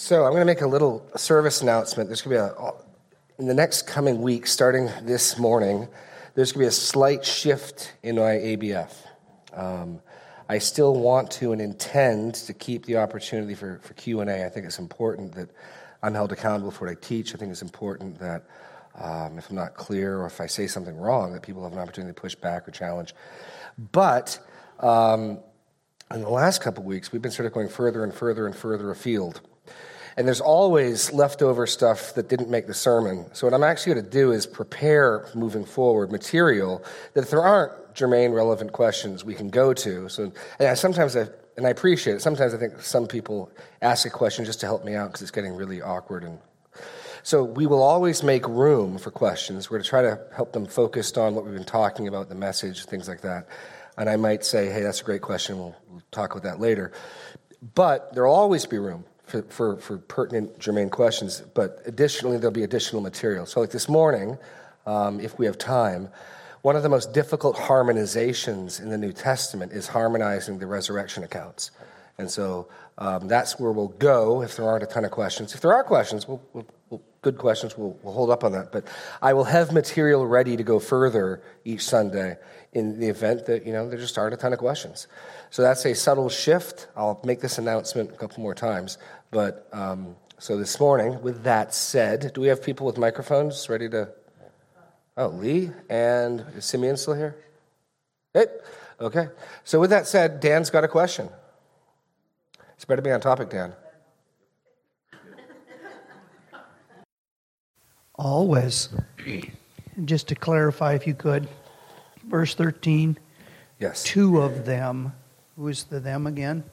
So I'm going to make a little service announcement. There's going to be a, in the next coming week, starting this morning, there's going to be a slight shift in my ABF. Um, I still want to and intend to keep the opportunity for, for Q&A. I think it's important that I'm held accountable for what I teach. I think it's important that um, if I'm not clear or if I say something wrong, that people have an opportunity to push back or challenge. But um, in the last couple of weeks, we've been sort of going further and further and further afield. And there's always leftover stuff that didn't make the sermon. So, what I'm actually going to do is prepare moving forward material that if there aren't germane, relevant questions, we can go to. So, and I, sometimes I, and I appreciate it, sometimes I think some people ask a question just to help me out because it's getting really awkward. And so, we will always make room for questions. We're going to try to help them focused on what we've been talking about, the message, things like that. And I might say, hey, that's a great question. We'll, we'll talk about that later. But there will always be room for, for, for, pertinent, germane questions. But additionally, there'll be additional material. So, like this morning, um, if we have time, one of the most difficult harmonizations in the New Testament is harmonizing the resurrection accounts. And so um, that's where we'll go if there aren't a ton of questions. If there are questions, we'll, we'll, we'll, good questions, we'll, we'll hold up on that. But I will have material ready to go further each Sunday in the event that, you know, there just aren't a ton of questions. So that's a subtle shift. I'll make this announcement a couple more times. But um, so this morning, with that said, do we have people with microphones ready to? Oh, Lee and is Simeon still here? Hey, okay. So with that said, Dan's got a question. It's better to be on topic, Dan. Always. Just to clarify, if you could, verse 13. Yes. Two of them. Who is the them again?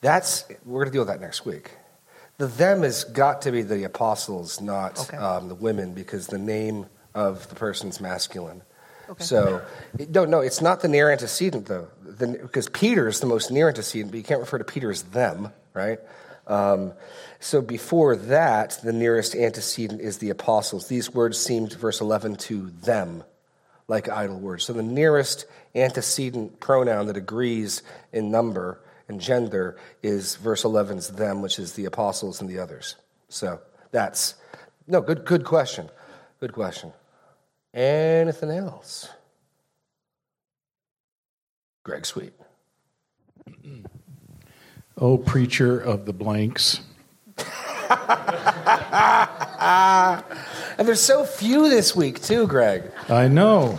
That's, we're going to deal with that next week. The them has got to be the apostles, not Okay. um, the women, because the name of the person's masculine. Okay. So, no, no, it's not the near antecedent, though, the, because Peter is the most near antecedent, but you can't refer to Peter as them, right? Um, so, before that, the nearest antecedent is the apostles. These words seemed, verse 11, to them like idle words. So, the nearest antecedent pronoun that agrees in number and gender is verse 11's them, which is the apostles and the others. So, that's, no, good, good question. Good question. Anything else? Greg Sweet. Oh, preacher of the blanks. And there's so few this week, too, Greg. I know.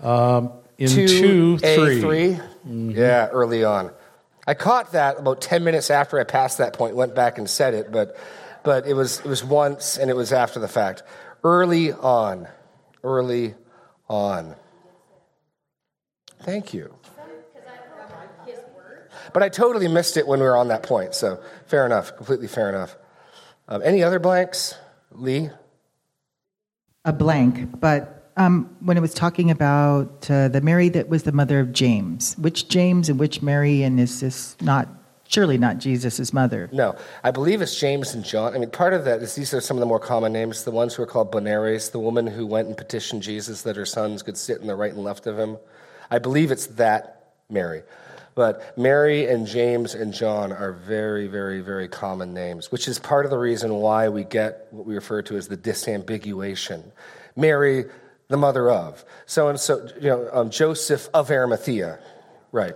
Um, in two, Two, three. A, 3 Yeah, early on. I caught that about 10 minutes after I passed that point, went back and said it, but, but it, was, it was once and it was after the fact. Early on. Early on. Thank you. But I totally missed it when we were on that point, so fair enough, completely fair enough. Um, any other blanks? Lee? a blank, but um, when it was talking about uh, the Mary that was the mother of James, which James and which Mary, and is this not surely not Jesus' mother? No, I believe it's James and John. I mean, part of that is these are some of the more common names. The ones who are called Boanerges, the woman who went and petitioned Jesus that her sons could sit in the right and left of him. I believe it's that Mary. But Mary and James and John are very, very, very common names, which is part of the reason why we get what we refer to as the disambiguation. Mary, the mother of. So and so, you know, um, Joseph of Arimathea, right.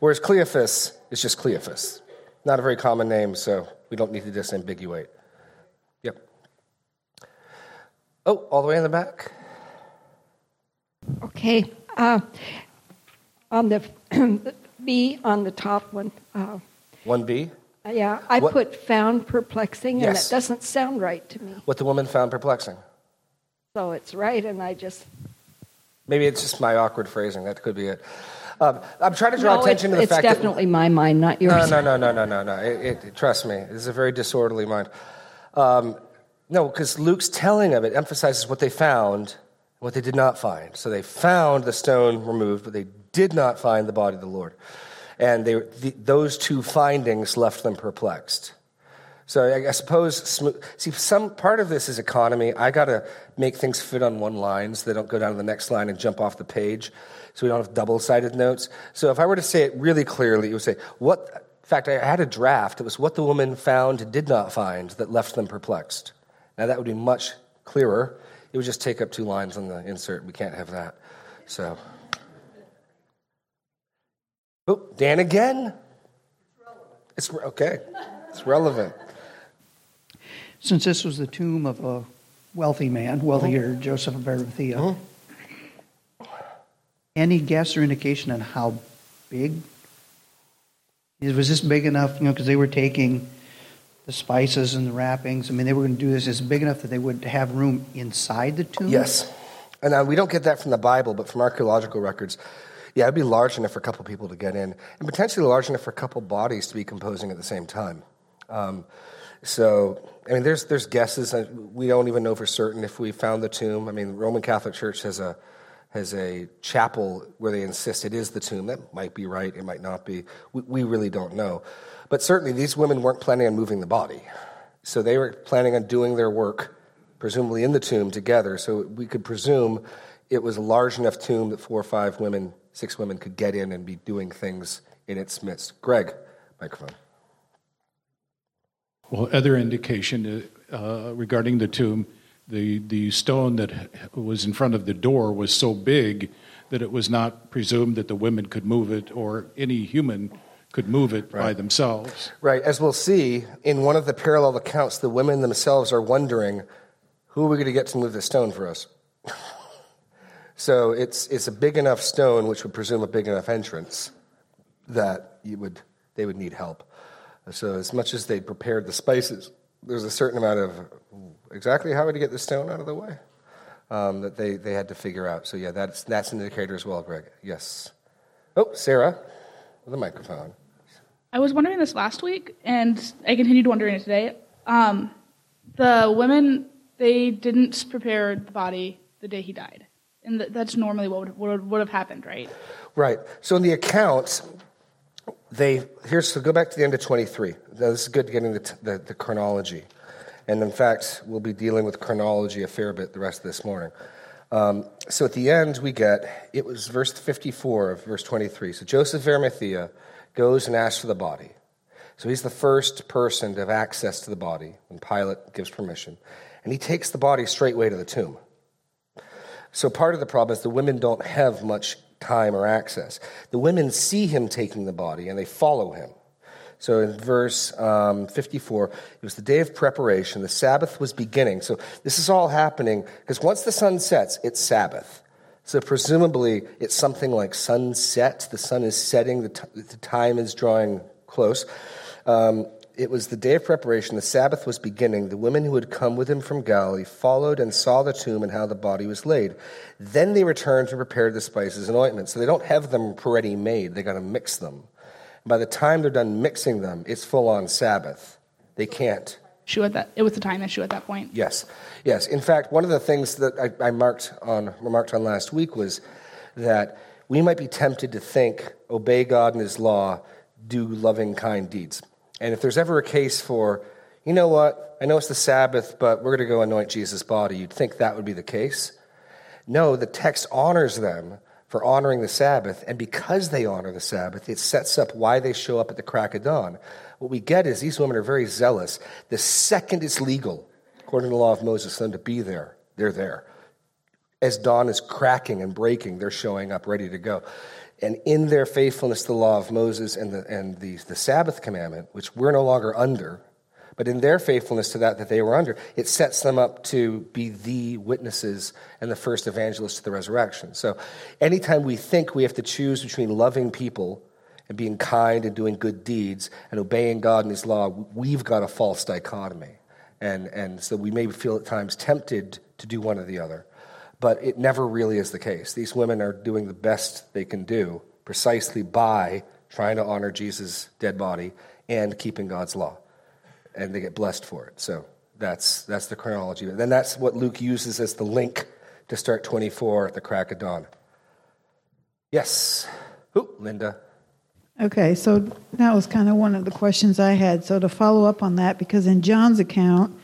Whereas Cleophas is just Cleophas. Not a very common name, so we don't need to disambiguate. Yep. Oh, all the way in the back? Okay. Uh, on the B on the top one, uh, 1b. yeah, I What- put found perplexing, and Yes. it doesn't sound right to me. What the woman found perplexing. So it's right, and I just Maybe it's just my awkward phrasing. That could be it. Um, I'm trying to draw no, attention to the fact that. it's definitely my mind, not. No, yours. no, no, no, no, no, no. It, it, trust me, this is a very disorderly mind. Um, no, because Luke's telling of it emphasizes what they found what they did not find. So they found the stone removed, but they did not find the body of the Lord. And they, the, those two findings left them perplexed. So I, I suppose, see, some part of this is economy. I got to make things fit on one line so they don't go down to the next line and jump off the page. So we don't have double sided notes. So if I were to say it really clearly, it would say, what, In fact, I had a draft. It was what the woman found did not find that left them perplexed. Now, that would be much clearer. It would just take up two lines on the insert. We can't have that. So. Oh, Dan again? It's okay. It's relevant. Since this was the tomb of a wealthy man, wealthier Joseph of Arimathea, any guess or indication on how big? Was this big enough, you know, because they were taking the spices and the wrappings. I mean, they were going to do this. Is big enough that they would have room inside the tomb? Yes. And uh, we don't get that from the Bible, but from archaeological records. Yeah, it'd be large enough for a couple people to get in, and potentially large enough for a couple bodies to be composing at the same time. Um, so, I mean, there's there's guesses. We don't even know for certain if we found the tomb. I mean, the Roman Catholic Church has a has a chapel where they insist it is the tomb. That might be right, it might not be. We, we really don't know. But certainly, these women weren't planning on moving the body. So they were planning on doing their work, presumably in the tomb together. So we could presume it was a large enough tomb that four or five women, six women could get in and be doing things in its midst. Greg, microphone. Well, other indication uh, regarding the tomb the, the stone that was in front of the door was so big that it was not presumed that the women could move it or any human could move it right. by themselves. Right. As we'll see, in one of the parallel accounts, the women themselves are wondering who are we going to get to move the stone for us? so it's, it's a big enough stone, which would presume a big enough entrance, that you would, they would need help. So, as much as they prepared the spices, there's a certain amount of exactly how you get the stone out of the way um, that they, they had to figure out. So, yeah, that's, that's an indicator as well, Greg. Yes. Oh, Sarah, with a microphone. I was wondering this last week, and I continued wondering it today. Um, the women, they didn't prepare the body the day he died. And that's normally what would, would, would have happened, right? Right. So in the accounts, they here's so go back to the end of 23. Now, this is good getting the, the, the chronology. And in fact, we'll be dealing with chronology a fair bit the rest of this morning. Um, so at the end, we get it was verse 54 of verse 23. So Joseph of Arimathea goes and asks for the body. So he's the first person to have access to the body when Pilate gives permission. And he takes the body straightway to the tomb. So part of the problem is the women don't have much time or access. The women see him taking the body and they follow him. So in verse um, 54, it was the day of preparation. The Sabbath was beginning. So this is all happening because once the sun sets, it's Sabbath. So presumably it's something like sunset. The sun is setting, the, t- the time is drawing close. Um, it was the day of preparation. The Sabbath was beginning. The women who had come with him from Galilee followed and saw the tomb and how the body was laid. Then they returned to prepare the spices and ointments. So they don't have them ready made, they got to mix them. By the time they're done mixing them, it's full on Sabbath. They can't. Issue at that. It was the time issue at that point. Yes, yes. In fact, one of the things that I, I marked on remarked on last week was that we might be tempted to think, obey God and His law, do loving, kind deeds. And if there's ever a case for, you know what, I know it's the Sabbath, but we're going to go anoint Jesus' body, you'd think that would be the case. No, the text honors them for honoring the Sabbath, and because they honor the Sabbath, it sets up why they show up at the crack of dawn. What we get is these women are very zealous. The second it's legal, according to the law of Moses, for them to be there, they're there. As dawn is cracking and breaking, they're showing up ready to go. And in their faithfulness to the law of Moses and the, and the, the Sabbath commandment, which we're no longer under, but in their faithfulness to that that they were under, it sets them up to be the witnesses and the first evangelists to the resurrection. So anytime we think we have to choose between loving people and being kind and doing good deeds and obeying God and His law, we've got a false dichotomy. And, and so we may feel at times tempted to do one or the other. But it never really is the case. These women are doing the best they can do precisely by trying to honor Jesus' dead body and keeping God's law and they get blessed for it. So that's, that's the chronology. And then that's what Luke uses as the link to start 24 at the crack of dawn. Yes. Ooh, Linda. Okay, so that was kind of one of the questions I had. So to follow up on that, because in John's account,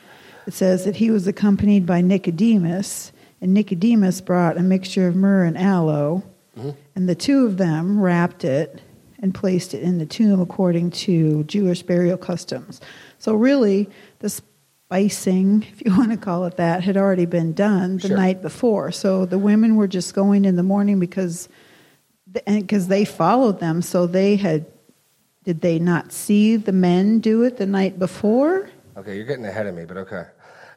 it says that he was accompanied by Nicodemus, and Nicodemus brought a mixture of myrrh and aloe, mm-hmm. and the two of them wrapped it and placed it in the tomb according to Jewish burial customs. So, really, the spicing, if you want to call it that, had already been done the Sure. night before. So, the women were just going in the morning because and because they followed them, so they had. Did they not see the men do it the night before? Okay, you're getting ahead of me, but okay.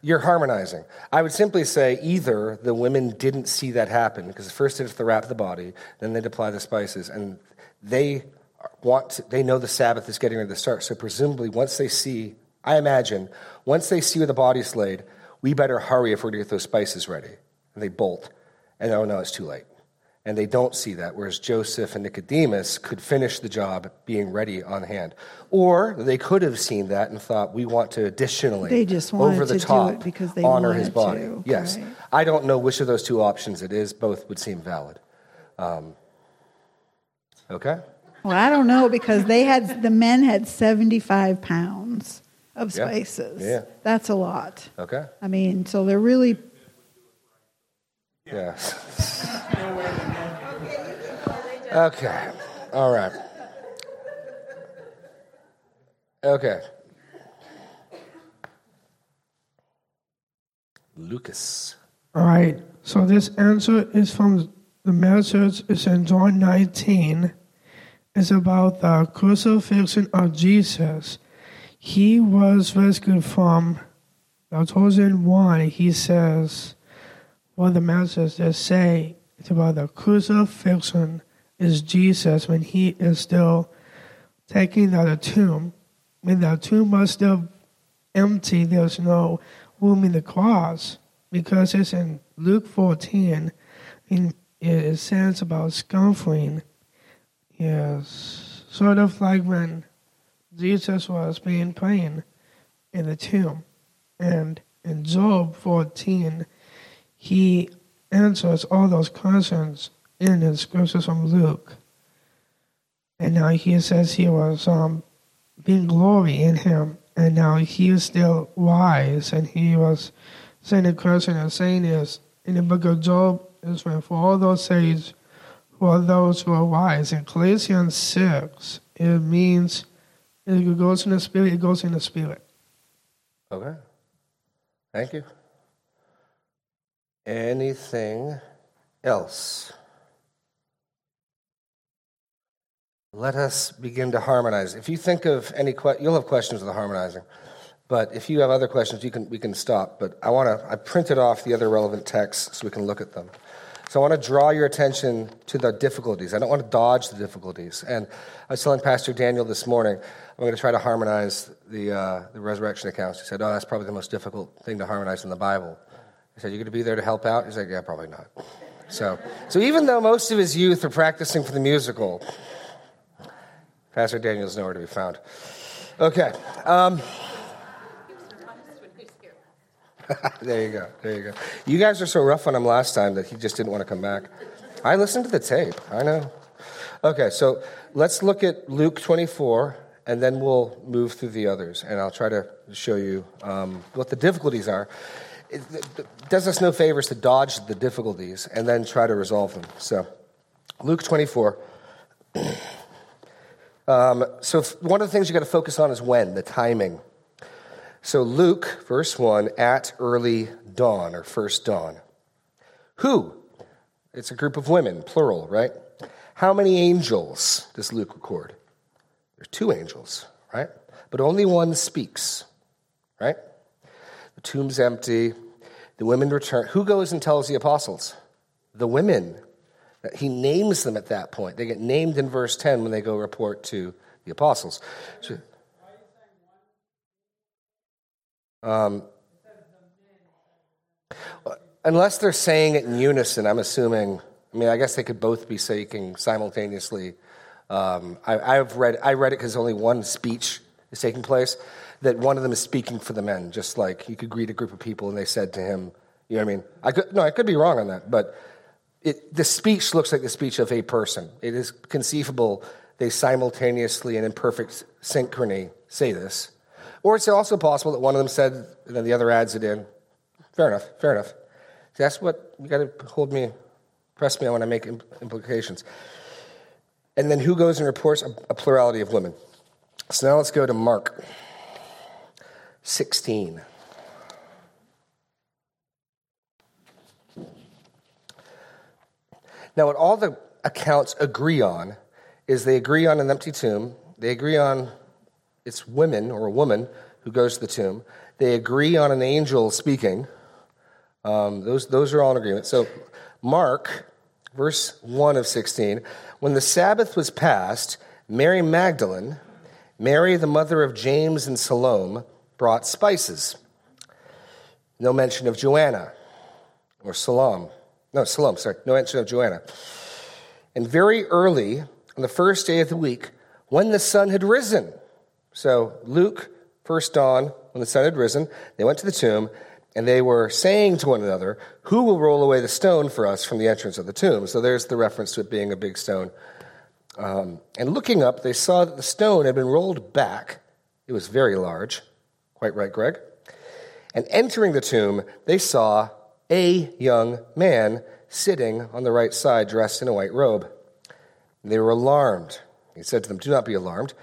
You're harmonizing. I would simply say either the women didn't see that happen because first they have to wrap the body, then they'd apply the spices, and they want to, they know the Sabbath is getting ready to start. So presumably, once they see, I imagine, once they see where the body's laid, we better hurry if we're to get those spices ready. And they bolt, and oh no, it's too late. And they don't see that, whereas Joseph and Nicodemus could finish the job being ready on hand. Or they could have seen that and thought, we want to additionally, They just over the to do top, it because they honor his body. to, Yes. right. I don't know which of those two options it is. Both would seem valid. Um, okay? Well, I don't know because they had the men had seventy five pounds of Yeah. spices. Yeah. That's a lot. Okay? I mean, so they're really Yeah. okay. All right. Okay. Lucas. All right. So this answer is from the message. It's in John 19. It's about the crucifixion of Jesus. He was rescued from the chosen one. He says, what the message is say, it's about the crucifixion is Jesus when he is still taking out the tomb. When the tomb was still empty, there's no room in the cross because it's in Luke 14. In, it says about scoffing. Yes, sort of like when Jesus was being praying in the tomb. And in Job 14, he answers all those questions in the scriptures from Luke. And now he says he was um, being glory in him, and now he is still wise, and he was saying the question and saying this in the book of Job is when for all those sages are those who are wise. In Galatians six, it means it goes in the spirit, it goes in the spirit. Okay. Thank you. Anything else? Let us begin to harmonize. If you think of any que- you'll have questions with the harmonizing. But if you have other questions, you can, we can stop. But I want to, I printed off the other relevant texts so we can look at them. So I want to draw your attention to the difficulties. I don't want to dodge the difficulties. And I was telling Pastor Daniel this morning, I'm going to try to harmonize the, uh, the resurrection accounts. He said, Oh, that's probably the most difficult thing to harmonize in the Bible. I said, You're going to be there to help out? He's like, Yeah, probably not. So, so even though most of his youth are practicing for the musical, Pastor Daniel's nowhere to be found. Okay. Um, there you go. There you go. You guys were so rough on him last time that he just didn't want to come back. I listened to the tape. I know. Okay, so let's look at Luke 24, and then we'll move through the others, and I'll try to show you um, what the difficulties are. It, it does us no favors to dodge the difficulties and then try to resolve them. So, Luke 24. Um, so, one of the things you got to focus on is when, the timing. So, Luke, verse 1, at early dawn or first dawn. Who? It's a group of women, plural, right? How many angels does Luke record? There's two angels, right? But only one speaks, right? The tomb's empty. The women return. Who goes and tells the apostles? The women. He names them at that point. They get named in verse 10 when they go report to the apostles. So, um, unless they're saying it in unison, I'm assuming. I mean, I guess they could both be saying simultaneously. Um, I, I've read. I read it because only one speech is taking place. That one of them is speaking for the men, just like you could greet a group of people and they said to him, "You know what I mean?" I could no, I could be wrong on that, but it, the speech looks like the speech of a person. It is conceivable they simultaneously and in perfect synchrony say this. Or it's also possible that one of them said, and then the other adds it in. Fair enough, fair enough. That's what you got to hold me, press me on when I make implications. And then who goes and reports a, plurality of women? So now let's go to Mark 16. Now, what all the accounts agree on is they agree on an empty tomb. They agree on it's women or a woman who goes to the tomb. They agree on an angel speaking. Um, those, those are all in agreement. So, Mark, verse 1 of 16, when the Sabbath was passed, Mary Magdalene, Mary, the mother of James and Salome, brought spices. No mention of Joanna or Salome. No, Salome, sorry. No mention of Joanna. And very early, on the first day of the week, when the sun had risen. So, Luke, first dawn, when the sun had risen, they went to the tomb, and they were saying to one another, Who will roll away the stone for us from the entrance of the tomb? So, there's the reference to it being a big stone. Um, and looking up, they saw that the stone had been rolled back. It was very large. Quite right, Greg? And entering the tomb, they saw a young man sitting on the right side, dressed in a white robe. They were alarmed. He said to them, Do not be alarmed.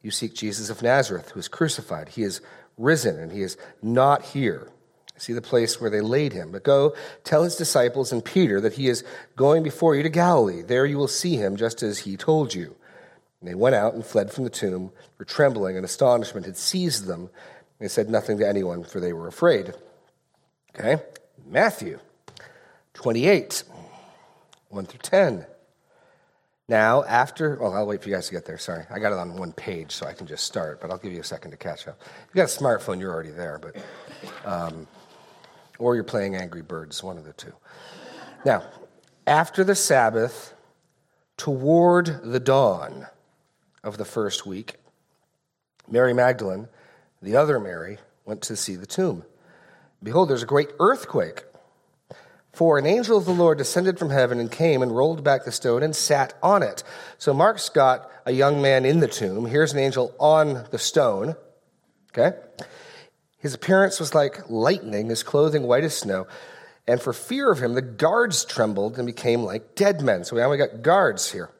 You seek Jesus of Nazareth, who is crucified. He is risen, and he is not here. See the place where they laid him. But go tell his disciples and Peter that he is going before you to Galilee. There you will see him, just as he told you. And they went out and fled from the tomb, for trembling and astonishment had seized them. They said nothing to anyone, for they were afraid. Okay? Matthew 28, 1 through 10. Now, after, well, I'll wait for you guys to get there. Sorry. I got it on one page, so I can just start, but I'll give you a second to catch up. If you've got a smartphone, you're already there, but, um, or you're playing Angry Birds, one of the two. Now, after the Sabbath, toward the dawn of the first week, Mary Magdalene, the other Mary, went to see the tomb. Behold, there's a great earthquake. For an angel of the Lord descended from heaven and came and rolled back the stone and sat on it. So Mark's got a young man in the tomb. Here's an angel on the stone. Okay? His appearance was like lightning, his clothing white as snow. And for fear of him, the guards trembled and became like dead men. So now we got guards here.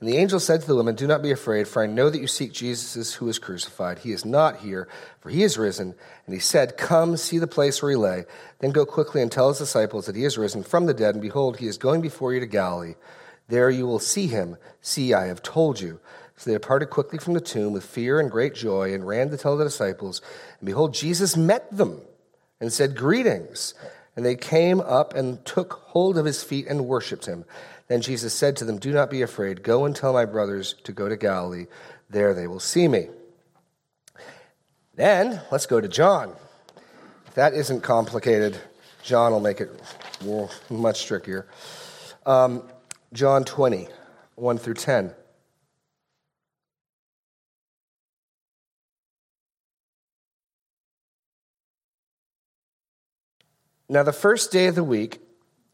And the angel said to the woman, Do not be afraid, for I know that you seek Jesus who is crucified. He is not here, for he is risen. And he said, Come, see the place where he lay. Then go quickly and tell his disciples that he is risen from the dead, and behold, he is going before you to Galilee. There you will see him. See, I have told you. So they departed quickly from the tomb with fear and great joy, and ran to tell the disciples. And behold, Jesus met them and said, Greetings. And they came up and took hold of his feet and worshipped him. Then Jesus said to them, Do not be afraid. Go and tell my brothers to go to Galilee. There they will see me. Then let's go to John. If that isn't complicated, John will make it much trickier. Um, John 20, 1 through 10. Now, the first day of the week,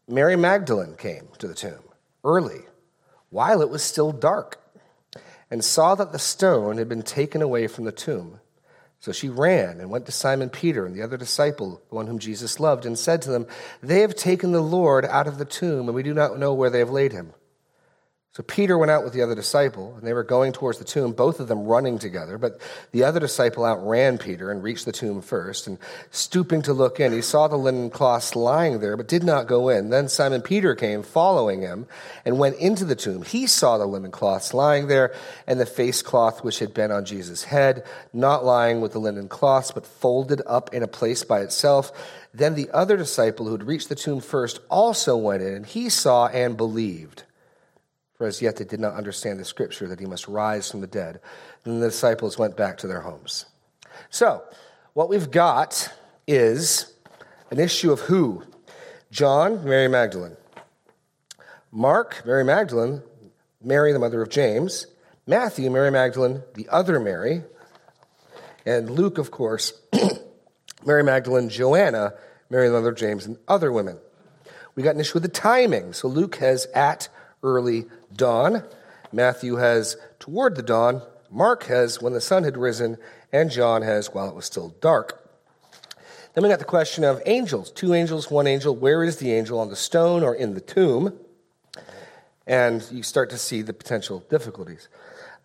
Mary Magdalene came to the tomb early, while it was still dark, and saw that the stone had been taken away from the tomb. So she ran and went to Simon Peter and the other disciple, the one whom Jesus loved, and said to them, They have taken the Lord out of the tomb, and we do not know where they have laid him. So Peter went out with the other disciple, and they were going towards the tomb, both of them running together. But the other disciple outran Peter and reached the tomb first. And stooping to look in, he saw the linen cloths lying there, but did not go in. Then Simon Peter came, following him, and went into the tomb. He saw the linen cloths lying there, and the face cloth which had been on Jesus' head, not lying with the linen cloths, but folded up in a place by itself. Then the other disciple who had reached the tomb first also went in, and he saw and believed for as yet they did not understand the scripture that he must rise from the dead. Then the disciples went back to their homes. So, what we've got is an issue of who? John, Mary Magdalene. Mark, Mary Magdalene, Mary, the mother of James. Matthew, Mary Magdalene, the other Mary. And Luke, of course, Mary Magdalene, Joanna, Mary, the mother of James, and other women. We got an issue with the timing. So Luke has at early dawn. Matthew has toward the dawn. Mark has when the sun had risen. And John has while it was still dark. Then we got the question of angels. Two angels, one angel. Where is the angel? On the stone or in the tomb? And you start to see the potential difficulties.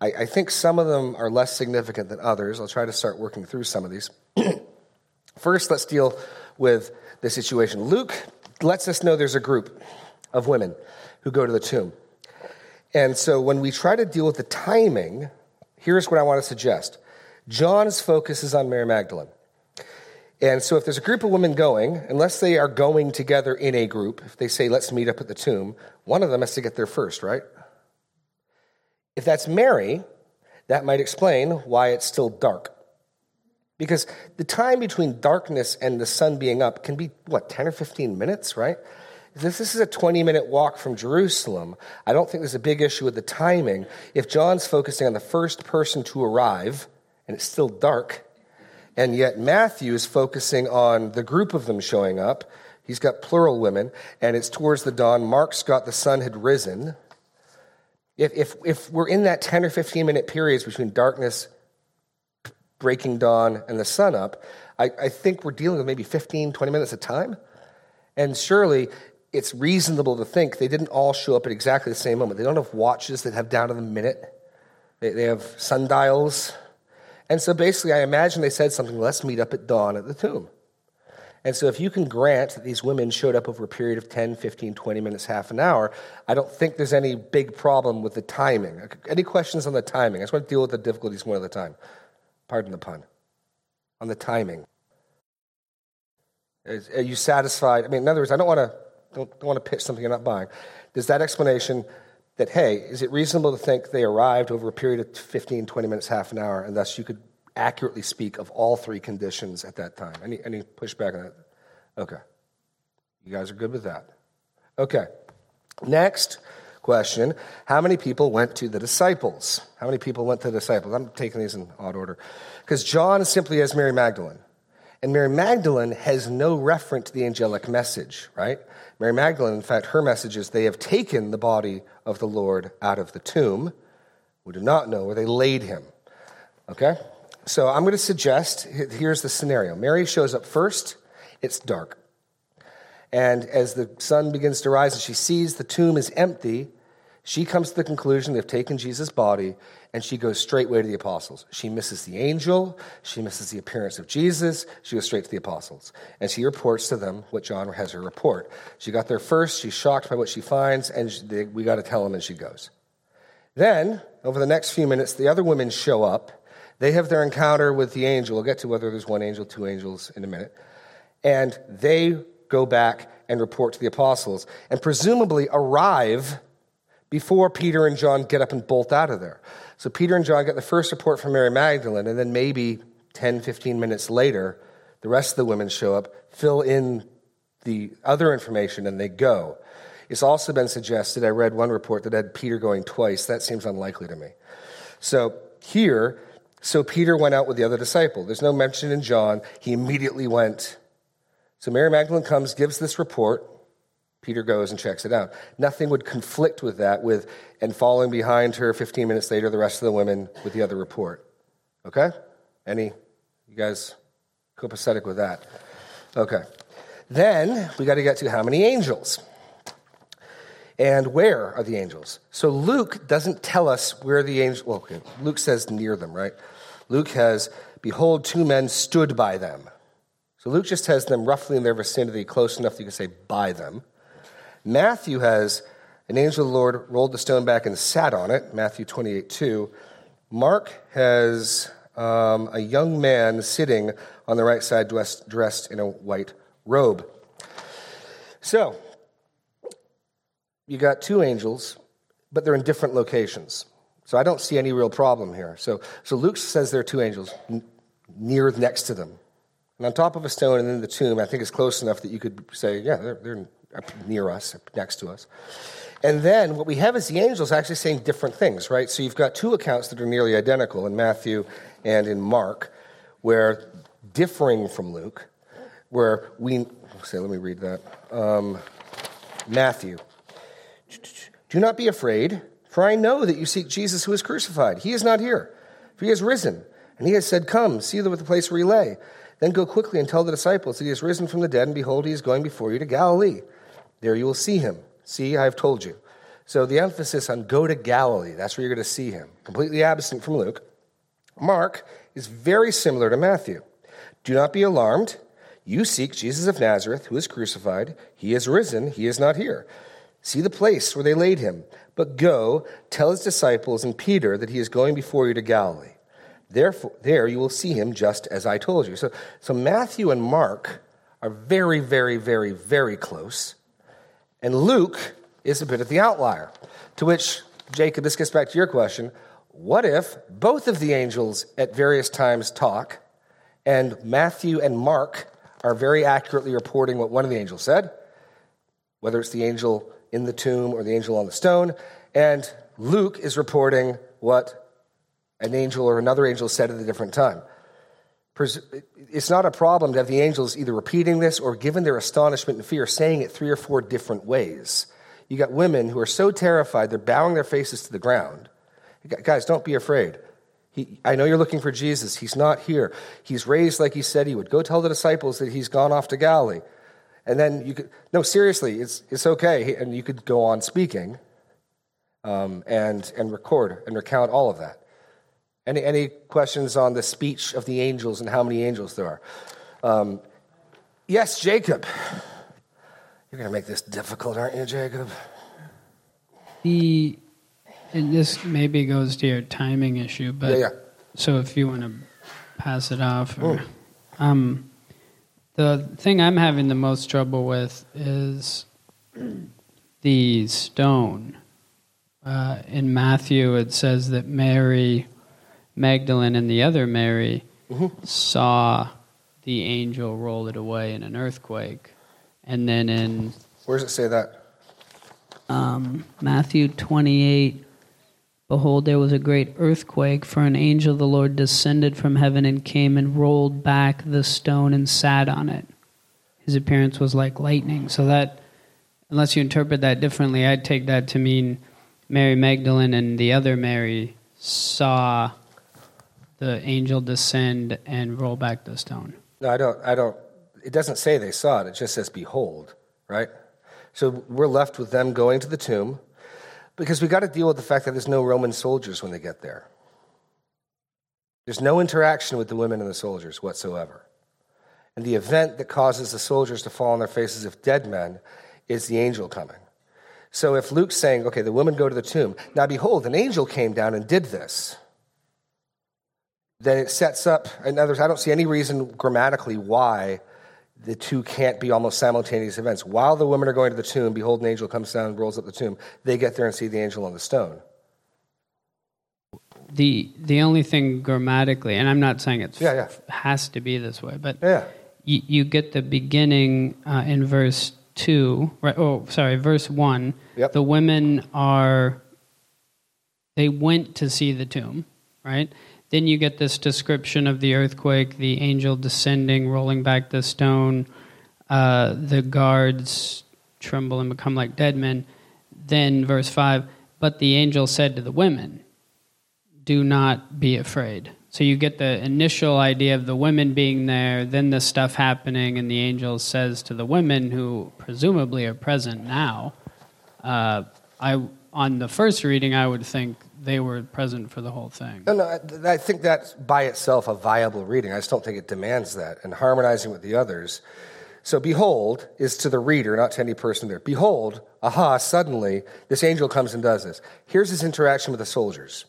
I, I think some of them are less significant than others. I'll try to start working through some of these. First, let's deal with the situation. Luke lets us know there's a group of women who go to the tomb. And so when we try to deal with the timing, here's what I want to suggest John's focus is on Mary Magdalene. And so if there's a group of women going, unless they are going together in a group, if they say, let's meet up at the tomb, one of them has to get there first, right? If that's Mary, that might explain why it's still dark. Because the time between darkness and the sun being up can be, what, 10 or 15 minutes, right? If this is a 20 minute walk from Jerusalem, I don't think there's a big issue with the timing. If John's focusing on the first person to arrive and it's still dark, and yet Matthew is focusing on the group of them showing up, he's got plural women, and it's towards the dawn. Mark's got the sun had risen. If, if, if we're in that 10 or 15 minute periods between darkness breaking dawn and the sun up, I, I think we're dealing with maybe 15, 20 minutes of time. And surely it's reasonable to think they didn't all show up at exactly the same moment. They don't have watches that have down to the minute, they, they have sundials. And so basically, I imagine they said something, let's meet up at dawn at the tomb. And so, if you can grant that these women showed up over a period of 10, 15, 20 minutes, half an hour, I don't think there's any big problem with the timing. Uh, any questions on the timing? I just want to deal with the difficulties one at a time pardon the pun, on the timing. Are you satisfied? I mean, in other words, I don't want to don't, don't want to pitch something you're not buying. Does that explanation that, hey, is it reasonable to think they arrived over a period of 15, 20 minutes, half an hour, and thus you could accurately speak of all three conditions at that time? Any, any pushback on that? Okay. You guys are good with that. Okay. Next, question How many people went to the disciples? How many people went to the disciples? I'm taking these in odd order. Because John simply has Mary Magdalene. And Mary Magdalene has no reference to the angelic message, right? Mary Magdalene, in fact, her message is they have taken the body of the Lord out of the tomb. We do not know where they laid him. Okay? So I'm going to suggest here's the scenario Mary shows up first, it's dark. And as the sun begins to rise and she sees the tomb is empty, she comes to the conclusion they've taken Jesus' body and she goes straightway to the apostles. She misses the angel, she misses the appearance of Jesus, she goes straight to the apostles. And she reports to them what John has her report. She got there first, she's shocked by what she finds, and she, they, we got to tell them, and she goes. Then, over the next few minutes, the other women show up. They have their encounter with the angel. We'll get to whether there's one angel, two angels in a minute. And they go back and report to the apostles, and presumably arrive before Peter and John get up and bolt out of there. So Peter and John get the first report from Mary Magdalene, and then maybe 10, 15 minutes later, the rest of the women show up, fill in the other information, and they go. It's also been suggested, I read one report that had Peter going twice. That seems unlikely to me. So here, so Peter went out with the other disciple. There's no mention in John. He immediately went so Mary Magdalene comes, gives this report. Peter goes and checks it out. Nothing would conflict with that, with and following behind her 15 minutes later, the rest of the women with the other report. Okay? Any, you guys copacetic with that? Okay. Then we got to get to how many angels? And where are the angels? So Luke doesn't tell us where the angels, well, okay, Luke says near them, right? Luke has, behold, two men stood by them. So Luke just has them roughly in their vicinity, close enough that you can say by them. Matthew has an angel of the Lord rolled the stone back and sat on it, Matthew 28 2. Mark has um, a young man sitting on the right side dressed, dressed in a white robe. So, you got two angels, but they're in different locations. So I don't see any real problem here. So, so Luke says there are two angels n- near next to them. And on top of a stone and in the tomb, I think it's close enough that you could say, yeah, they're, they're near us, next to us. And then what we have is the angels actually saying different things, right? So you've got two accounts that are nearly identical in Matthew and in Mark, where differing from Luke, where we say, let me read that. Um, Matthew, do not be afraid, for I know that you seek Jesus who is crucified. He is not here, for he has risen, and he has said, Come, see the place where he lay. Then go quickly and tell the disciples that he has risen from the dead, and behold, he is going before you to Galilee. There you will see him. See, I have told you. So the emphasis on go to Galilee, that's where you're going to see him, completely absent from Luke. Mark is very similar to Matthew. Do not be alarmed. You seek Jesus of Nazareth, who is crucified. He is risen. He is not here. See the place where they laid him. But go, tell his disciples and Peter that he is going before you to Galilee. Therefore, there you will see him just as I told you. So, so Matthew and Mark are very, very, very, very close. And Luke is a bit of the outlier. To which, Jacob, this gets back to your question. What if both of the angels at various times talk, and Matthew and Mark are very accurately reporting what one of the angels said, whether it's the angel in the tomb or the angel on the stone, and Luke is reporting what an angel or another angel said at a different time. It's not a problem to have the angels either repeating this or, given their astonishment and fear, saying it three or four different ways. You got women who are so terrified they're bowing their faces to the ground. Guys, don't be afraid. He, I know you're looking for Jesus. He's not here. He's raised like he said he would. Go tell the disciples that he's gone off to Galilee. And then you could, no, seriously, it's, it's okay. And you could go on speaking um, and, and record and recount all of that. Any, any questions on the speech of the angels and how many angels there are? Um, yes, Jacob. You're going to make this difficult, aren't you, Jacob? The and this maybe goes to your timing issue, but Yeah, yeah. so if you want to pass it off, or, um, the thing I'm having the most trouble with is the stone. Uh, in Matthew, it says that Mary Magdalene and the other Mary saw the angel roll it away in an earthquake. And then in Where does it say that? um, Matthew 28, behold, there was a great earthquake, for an angel of the Lord descended from heaven and came and rolled back the stone and sat on it. His appearance was like lightning. So that, unless you interpret that differently, I'd take that to mean Mary Magdalene and the other Mary saw the angel descend and roll back the stone. No, I don't. I don't. It doesn't say they saw it. It just says, "Behold." Right. So we're left with them going to the tomb, because we got to deal with the fact that there's no Roman soldiers when they get there. There's no interaction with the women and the soldiers whatsoever. And the event that causes the soldiers to fall on their faces if dead men is the angel coming. So if Luke's saying, okay, the women go to the tomb, now behold, an angel came down and did this, then it sets up, in other words, I don't see any reason grammatically why the two can't be almost simultaneous events. While the women are going to the tomb, behold, an angel comes down and rolls up the tomb. They get there and see the angel on the stone. The the only thing grammatically, and I'm not saying it Yeah, yeah. has to be this way, but Yeah. you, you get the beginning uh, in verse two, right? Oh, sorry, verse one. Yep. The women are they went to see the tomb, right? Then you get this description of the earthquake, the angel descending, rolling back the stone, uh, the guards tremble and become like dead men. Then verse five, but the angel said to the women, "Do not be afraid." So you get the initial idea of the women being there, then the stuff happening, and the angel says to the women who presumably are present now. Uh, I on the first reading, I would think they were present for the whole thing. No, no, I, I think that's by itself a viable reading. I just don't think it demands that. And harmonizing with the others. So, behold is to the reader, not to any person there. Behold, aha, suddenly, this angel comes and does this. Here's his interaction with the soldiers.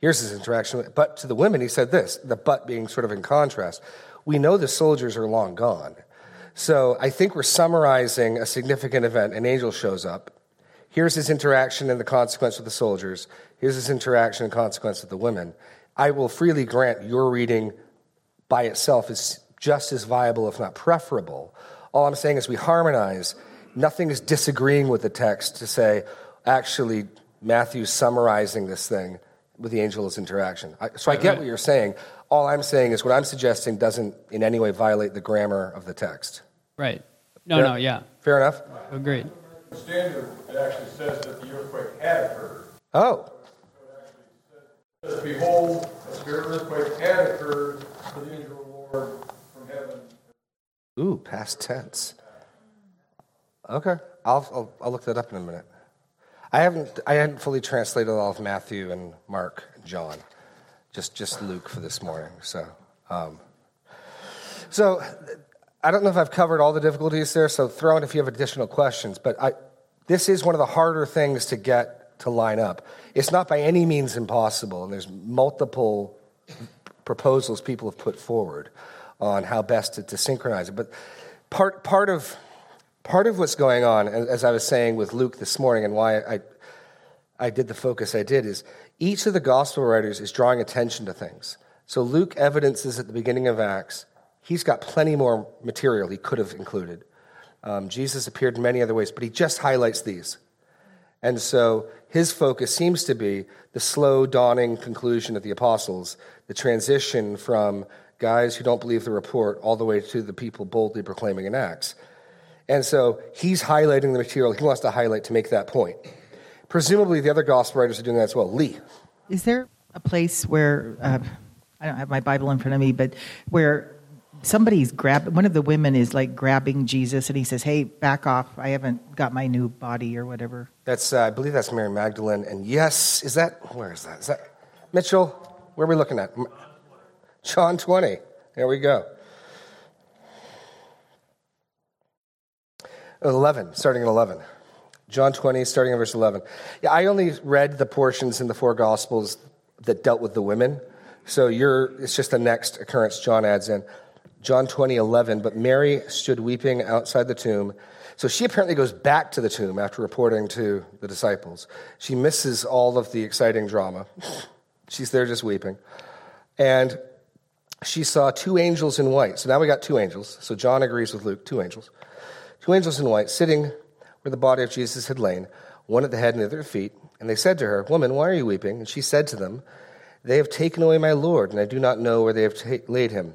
Here's his interaction with, but to the women, he said this, the but being sort of in contrast. We know the soldiers are long gone. So, I think we're summarizing a significant event. An angel shows up. Here's his interaction and the consequence with the soldiers. Here's his interaction and consequence with the women. I will freely grant your reading by itself is just as viable, if not preferable. All I'm saying is we harmonize. Nothing is disagreeing with the text to say, actually, Matthew's summarizing this thing with the angel's interaction. I, so I get what you're saying. All I'm saying is what I'm suggesting doesn't in any way violate the grammar of the text. Right. No, Fair- no, yeah. Fair enough? Agreed. Standard, it actually says that the earthquake had occurred. Oh, Says, behold, a severe earthquake had occurred, for the angel of the Lord from heaven. ooh, past tense. Okay, I'll, I'll, I'll look that up in a minute. I haven't I hadn't fully translated all of Matthew and Mark and John, just just Luke for this morning. So, um, so I don't know if I've covered all the difficulties there. So throw in if you have additional questions. But I, this is one of the harder things to get to line up. It's not by any means impossible, and there's multiple proposals people have put forward on how best to, to synchronize it. But part part of part of what's going on, as I was saying with Luke this morning, and why I, I did the focus I did, is each of the gospel writers is drawing attention to things. So Luke evidences at the beginning of Acts, he's got plenty more material he could have included. Um, Jesus appeared in many other ways, but he just highlights these. And so his focus seems to be the slow dawning conclusion of the apostles, the transition from guys who don't believe the report all the way to the people boldly proclaiming in Acts. And so he's highlighting the material he wants to highlight to make that point. Presumably, the other gospel writers are doing that as well. Lee. Is there a place where, uh, I don't have my Bible in front of me, but where somebody's grab one of the women is like grabbing Jesus and he says, Hey, back off. I haven't got my new body or whatever. That's, uh, I believe that's Mary Magdalene. And yes, is that, where is that? Is that Mitchell? Where are we looking at? John 20. There we go. 11, starting at 11. John 20, starting in verse 11. Yeah, I only read the portions in the four Gospels that dealt with the women. So you're, it's just the next occurrence John adds in. John 20, 11. But Mary stood weeping outside the tomb. So she apparently goes back to the tomb after reporting to the disciples. She misses all of the exciting drama. She's there just weeping. And she saw two angels in white. So now we got two angels. So John agrees with Luke, two angels two angels in white sitting where the body of Jesus had lain, one at the head and the other at the feet. And they said to her, Woman, why are you weeping? And she said to them, They have taken away my Lord, and I do not know where they have ta- laid him.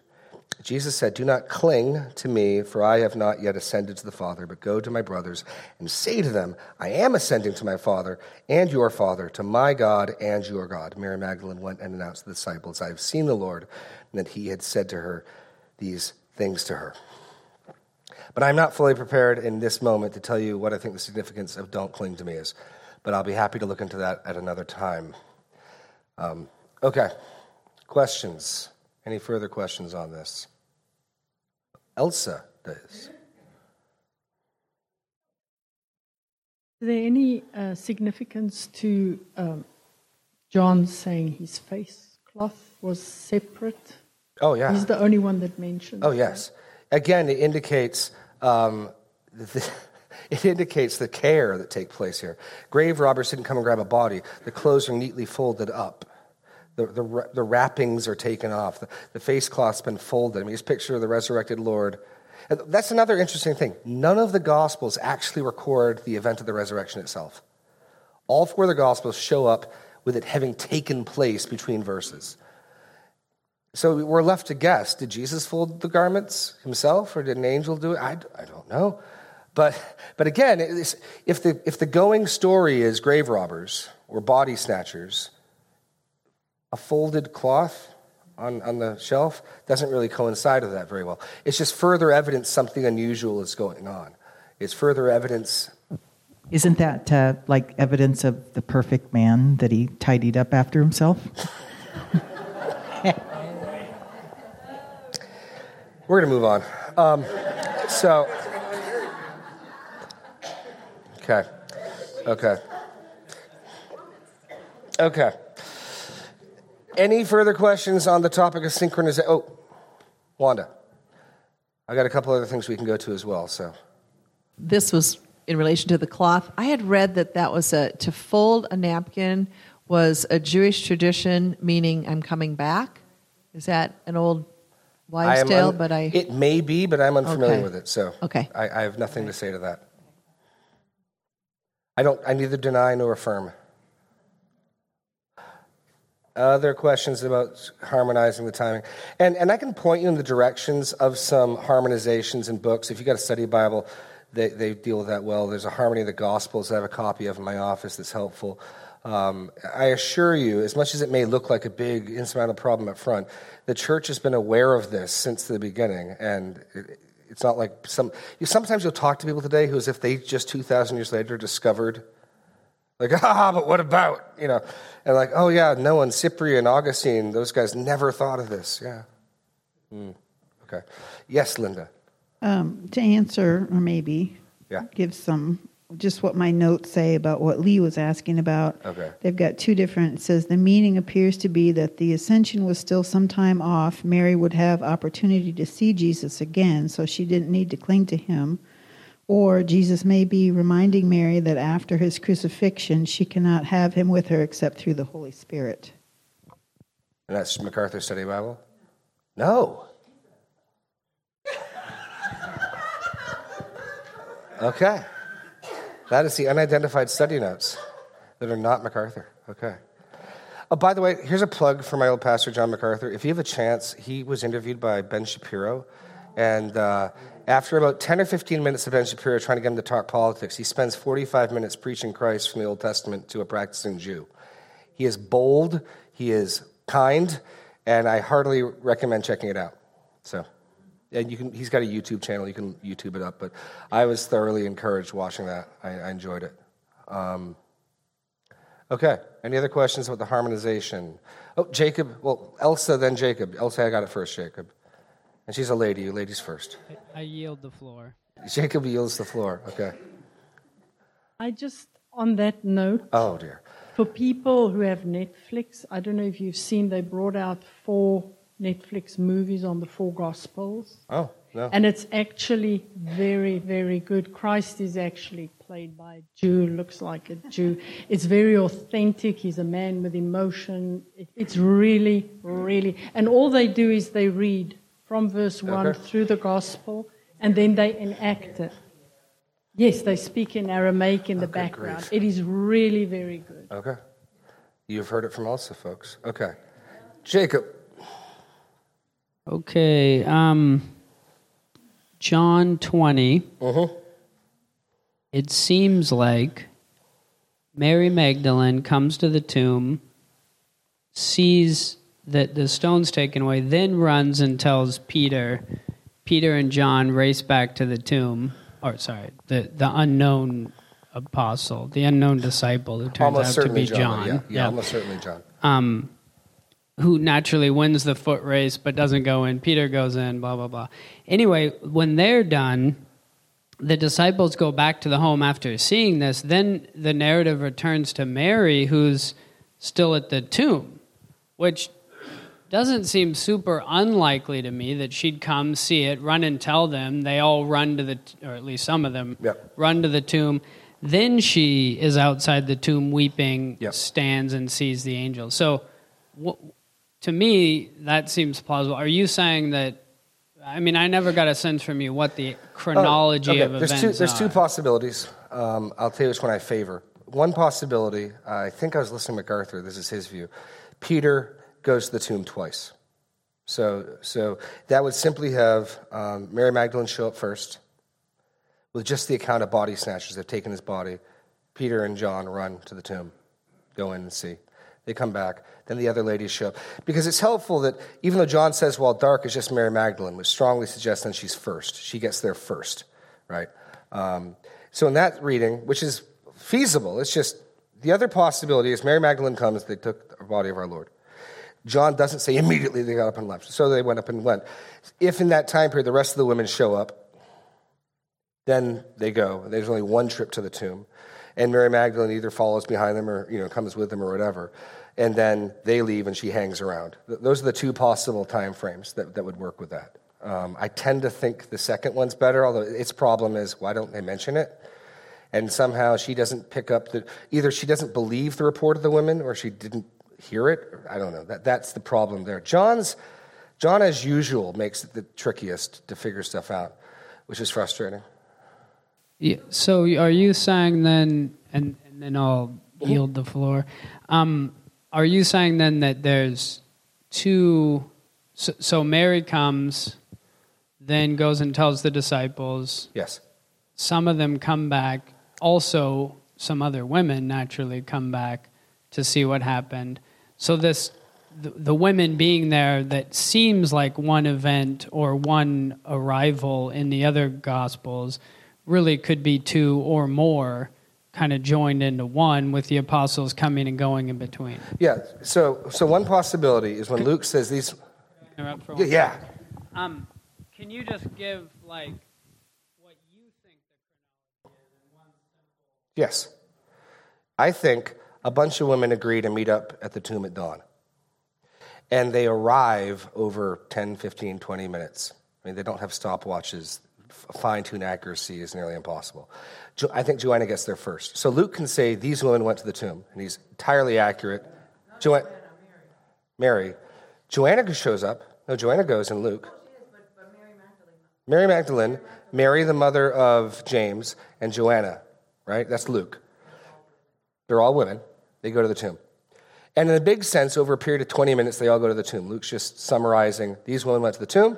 Jesus said, Do not cling to me, for I have not yet ascended to the Father, but go to my brothers and say to them, I am ascending to my Father and your Father, to my God and your God. Mary Magdalene went and announced to the disciples, I have seen the Lord, and that he had said to her these things to her. But I'm not fully prepared in this moment to tell you what I think the significance of don't cling to me is but I'll be happy to look into that at another time. Um, okay, questions? Any further questions on this? Elsa does. Is there any uh, significance to um, John saying his face cloth was separate? Oh, yeah. He's the only one that mentions. Oh, yes. Again, it indicates um, the, it indicates the care that take place here. Grave robbers didn't come and grab a body. The clothes are neatly folded up. The, the, the wrappings are taken off. The, the face cloth's been folded. I mean, just picture of the resurrected Lord. And that's another interesting thing. None of the Gospels actually record the event of the resurrection itself. All four of the Gospels show up with it having taken place between verses. So we're left to guess did Jesus fold the garments himself or did an angel do it? I, I don't know. But, but again, if the, if the going story is grave robbers or body snatchers, a folded cloth on, on the shelf doesn't really coincide with that very well. It's just further evidence something unusual is going on. It's further evidence. Isn't that uh, like evidence of the perfect man that he tidied up after himself? We're going to move on. Um, so. Okay. Okay. Okay. Any further questions on the topic of synchronization? Oh, Wanda. I got a couple other things we can go to as well. So, this was in relation to the cloth. I had read that that was a to fold a napkin was a Jewish tradition, meaning I'm coming back. Is that an old wives' tale? Un- but I it may be, but I'm unfamiliar okay. with it. So, okay, I, I have nothing okay. to say to that. I don't I neither deny nor affirm. Other questions about harmonizing the timing? And, and I can point you in the directions of some harmonizations in books. If you've got a study Bible, they, they deal with that well. There's a Harmony of the Gospels I have a copy of in my office that's helpful. Um, I assure you, as much as it may look like a big insurmountable problem up front, the church has been aware of this since the beginning. And it, it's not like some. You, sometimes you'll talk to people today who, as if they just 2,000 years later discovered like, ah, but what about? You know, and like, oh yeah, no one, Cyprian, Augustine, those guys never thought of this. Yeah. Mm. Okay. Yes, Linda. Um, to answer, or maybe Yeah. give some, just what my notes say about what Lee was asking about. Okay. They've got two different. It says the meaning appears to be that the ascension was still some time off. Mary would have opportunity to see Jesus again, so she didn't need to cling to him. Or Jesus may be reminding Mary that after his crucifixion, she cannot have him with her except through the Holy Spirit. And that's MacArthur Study Bible? No. Okay. That is the unidentified study notes that are not MacArthur. Okay. Oh, by the way, here's a plug for my old pastor, John MacArthur. If you have a chance, he was interviewed by Ben Shapiro. And uh, after about 10 or 15 minutes of Ben Shapiro trying to get him to talk politics, he spends 45 minutes preaching Christ from the Old Testament to a practicing Jew. He is bold, he is kind, and I heartily recommend checking it out. So, and you can, he's got a YouTube channel, you can YouTube it up, but I was thoroughly encouraged watching that. I, I enjoyed it. Um, okay, any other questions about the harmonization? Oh, Jacob, well, Elsa, then Jacob. Elsa, I got it first, Jacob. And she's a lady, you ladies first. I yield the floor. Jacob yields the floor. Okay. I just, on that note, Oh, dear. for people who have Netflix, I don't know if you've seen, they brought out four Netflix movies on the four Gospels. Oh, no. And it's actually very, very good. Christ is actually played by a Jew, looks like a Jew. It's very authentic. He's a man with emotion. It's really, really. And all they do is they read from verse 1 Okay. through the Gospel, and then they enact it. Yes, they speak in Aramaic in the Okay, background. great. It is really very good. Okay. You've heard it from Elsa, folks. Okay. Jacob. Okay, um, John 20. Mm-hmm. It seems like Mary Magdalene comes to the tomb, sees that the stone's taken away, then runs and tells Peter. Peter and John race back to the tomb, or sorry, the, the unknown apostle, the unknown disciple who turns almost out to be John. John. Yeah, yeah, almost certainly John. um, who naturally wins the foot race but doesn't go in. Peter goes in, blah, blah, blah. Anyway, when they're done, the disciples go back to the home after seeing this. Then the narrative returns to Mary, who's still at the tomb, which doesn't seem super unlikely to me that she'd come, see it, run and tell them. They all run to the, or at least some of them, Yep. run to the tomb. Then she is outside the tomb weeping, Yep. stands and sees the angel. So, wh- to me, that seems plausible. Are you saying that? I mean, I never got a sense from you what the chronology Oh, okay. of there's events two, There's two possibilities. Um, I'll tell you which one I favor. One possibility, I think I was listening to MacArthur, this is his view. Peter goes to the tomb twice. So, so that would simply have um, Mary Magdalene show up first with just the account of body snatchers. They've taken his body. Peter and John run to the tomb, go in and see. They come back. Then the other ladies show up. Because it's helpful that even though John says, well, dark is just Mary Magdalene, which strongly suggests then she's first. She gets there first, right? Um, so in that reading, which is feasible, it's just the other possibility is Mary Magdalene comes, they took the body of our Lord. John doesn't say immediately they got up and left. So they went up and went. If in that time period the rest of the women show up, then they go. There's only one trip to the tomb. And Mary Magdalene either follows behind them or you know, comes with them or whatever. And then they leave and she hangs around. Those are the two possible time frames that, that would work with that. Um, I tend to think the second one's better, although its problem is why don't they mention it? And somehow she doesn't pick up the either she doesn't believe the report of the women or she didn't hear it. I don't know. That, that's the problem there. John's John, as usual, makes it the trickiest to figure stuff out, which is frustrating. Yeah, so are you saying then, and, and then I'll Mm-hmm. yield the floor, um, are you saying then that there's two? So, so Mary comes, then goes and tells the disciples. Yes. Some of them come back. Also, some other women naturally come back to see what happened. So this the, the women being there that seems like one event or one arrival in the other gospels really could be two or more kind of joined into one with the apostles coming and going in between. Yeah. So, so one possibility is when Luke says these. Interrupt for Yeah. one yeah. Um, can you just give like what you think? Yes. I think a bunch of women agree to meet up at the tomb at dawn. And they arrive over 10, 15, 20 minutes. I mean, they don't have stopwatches. Fine tune accuracy is nearly impossible. Jo- I think Joanna gets there first. So Luke can say these women went to the tomb, and he's entirely accurate. Joanna, Mary. Joanna shows up. No, Joanna goes in Luke. Mary Magdalene, Mary, the mother of James, and Joanna, right? That's Luke. They're all women. They go to the tomb. And in a big sense, over a period of 20 minutes, they all go to the tomb. Luke's just summarizing these women went to the tomb.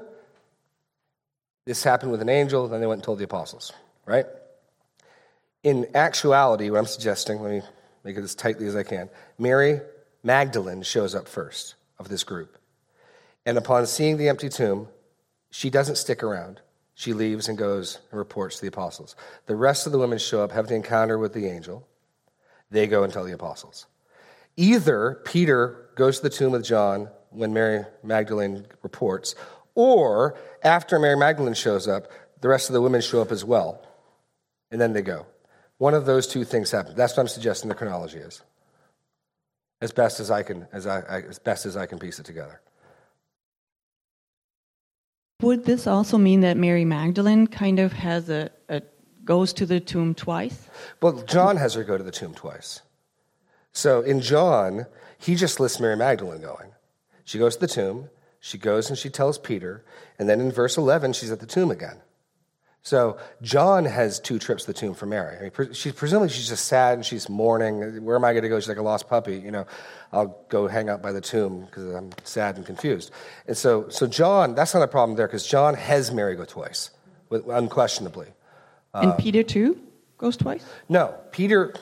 This happened with an angel, then they went and told the apostles, right? In actuality, what I'm suggesting, let me make it as tightly as I can. Mary Magdalene shows up first of this group. And upon seeing the empty tomb, she doesn't stick around. She leaves and goes and reports to the apostles. The rest of the women show up, have the encounter with the angel. They go and tell the apostles. Either Peter goes to the tomb with John when Mary Magdalene reports, or after Mary Magdalene shows up, the rest of the women show up as well, and then they go. One of those two things happen. That's what I'm suggesting the chronology is, as best as I can, as, I, as best as I can piece it together. Would this also mean that Mary Magdalene kind of has a goes to the tomb twice? Well, John has her go to the tomb twice. So in John, he just lists Mary Magdalene going. She goes to the tomb, she goes and she tells Peter, and then in verse 11, she's at the tomb again. So John has two trips to the tomb for Mary. I mean, she's presumably she's just sad and she's mourning. Where am I going to go? She's like a lost puppy. You know, I'll go hang out by the tomb because I'm sad and confused. And so, so John, that's not a problem there because John has Mary go twice, with- and Peter too goes twice? No, Peter.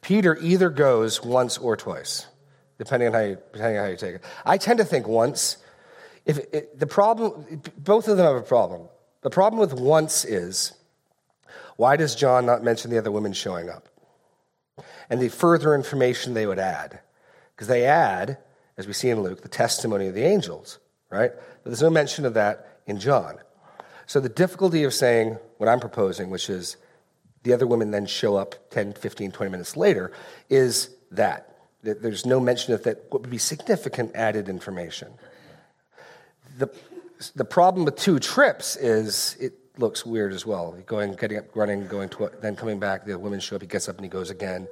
Peter either goes once or twice, depending on how you, depending on how you take it. I tend to think once. If it, the problem, both of them have a problem. The problem with once is, why does John not mention the other women showing up? And the further information they would add, because they add, as we see in Luke, the testimony of the angels, right? But there's no mention of that in John. So the difficulty of saying what I'm proposing, which is the other women then show up 10, 15, 20 minutes later, is that. There's no mention of that, what would be significant added information. The, the problem with two trips is it looks weird as well. Going, getting up, running, going to, then coming back, the women show up, he gets up and he goes again.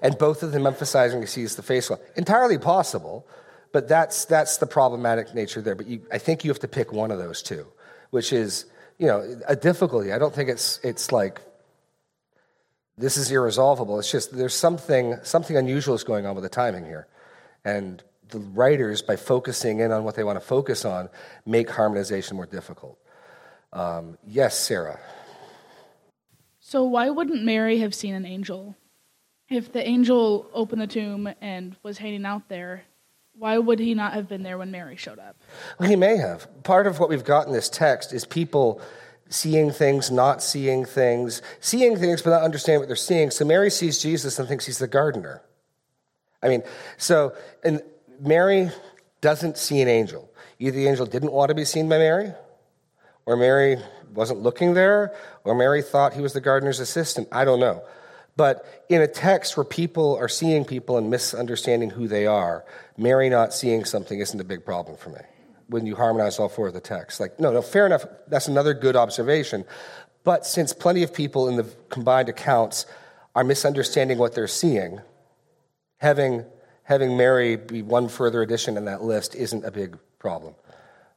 And both of them emphasizing he sees the face well. Entirely possible, but that's, that's the problematic nature there. But you, I think you have to pick one of those two, which is, you know, a difficulty. I don't think it's, it's like this is irresolvable. It's just there's something something unusual is going on with the timing here, and the writers, by focusing in on what they want to focus on, make harmonization more difficult. Um, yes, Sarah. So why wouldn't Mary have seen an angel? If the angel opened the tomb and was hanging out there, why would he not have been there when Mary showed up? Well, he may have. Part of what we've got in this text is people seeing things, not seeing things, seeing things but not understanding what they're seeing. So Mary sees Jesus and thinks he's the gardener. I mean, so and Mary doesn't see an angel. Either the angel didn't want to be seen by Mary, or Mary wasn't looking there, or Mary thought he was the gardener's assistant. I don't know. But in a text where people are seeing people and misunderstanding who they are, Mary not seeing something isn't a big problem for me when you harmonize all four of the texts. Like, no, no, fair enough. That's another good observation. But since plenty of people in the combined accounts are misunderstanding what they're seeing, having, having Mary be one further addition in that list isn't a big problem.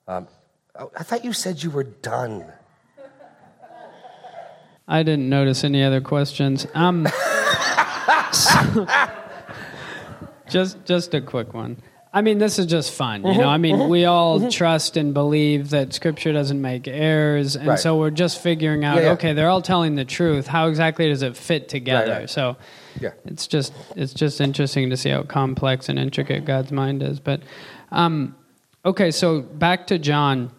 Um, I thought you said you were done. I didn't notice any other questions. Um, so, just just a quick one. I mean, this is just fun, you Mhm, know. I mean, mhm, we all mhm. trust and believe that Scripture doesn't make errors, and Right. so we're just figuring out. Yeah, yeah. Okay, they're all telling the truth. How exactly does it fit together? right. So, Yeah. it's just it's just interesting to see how complex and intricate God's mind is. But, um, okay, so back to John,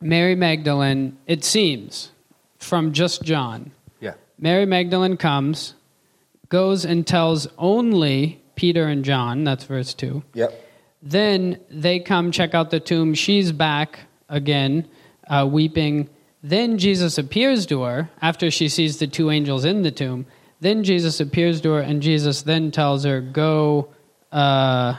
Mary Magdalene. It seems from just John. Yeah. Mary Magdalene comes, goes and tells only Peter and John. That's verse 2. Yep. Then they come check out the tomb. She's back again, uh, weeping. Then Jesus appears to her after she sees the two angels in the tomb. Then Jesus appears to her, and Jesus then tells her, Go, uh,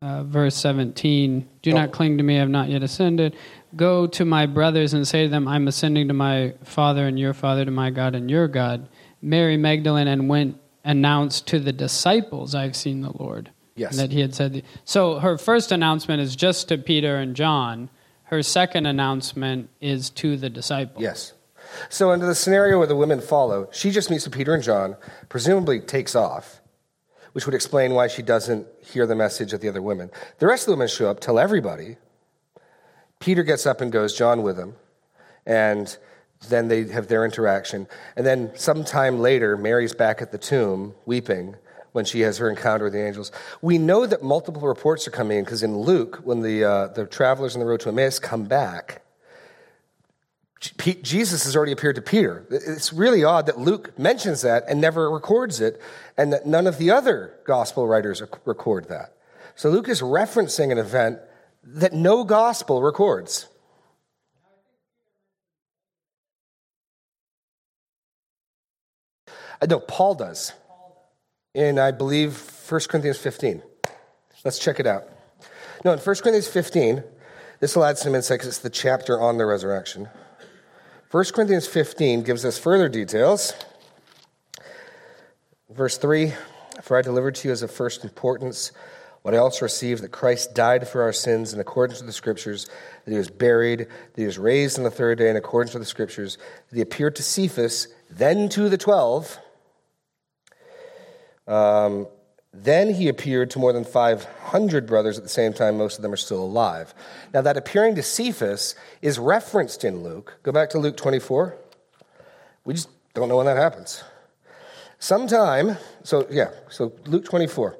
uh, verse 17, do not cling to me, I have not yet ascended. Go to my brothers and say to them, I'm ascending to my Father and your Father, to my God and your God. Mary Magdalene and went announced to the disciples, I've seen the Lord. Yes. And that he had said. So her first announcement is just to Peter and John. Her second announcement is to the disciples. Yes. So, into the scenario where the women follow, she just meets with Peter and John, presumably takes off, which would explain why she doesn't hear the message of the other women. The rest of the women show up, tell everybody. Peter gets up and goes, John with him, and then they have their interaction. And then sometime later, Mary's back at the tomb weeping when she has her encounter with the angels. We know that multiple reports are coming in because in Luke, when the, uh, the travelers on the road to Emmaus come back, Jesus has already appeared to Peter. It's really odd that Luke mentions that and never records it, and that none of the other gospel writers record that. So Luke is referencing an event that no gospel records. Uh, no, Paul does. In, I believe, 1 Corinthians 15. Let's check it out. No, in 1 Corinthians 15, this will add some insight because it's the chapter on the resurrection. 1 Corinthians 15 gives us further details. Verse 3 For I delivered to you as of first importance what I also received that Christ died for our sins in accordance with the Scriptures, that he was buried, that he was raised on the third day in accordance with the Scriptures, that he appeared to Cephas, then to the twelve. Um, then he appeared to more than 500 brothers at the same time. Most of them are still alive. Now, that appearing to Cephas is referenced in Luke. Go back to Luke 24. We just don't know when that happens. Sometime, so yeah, so Luke 24.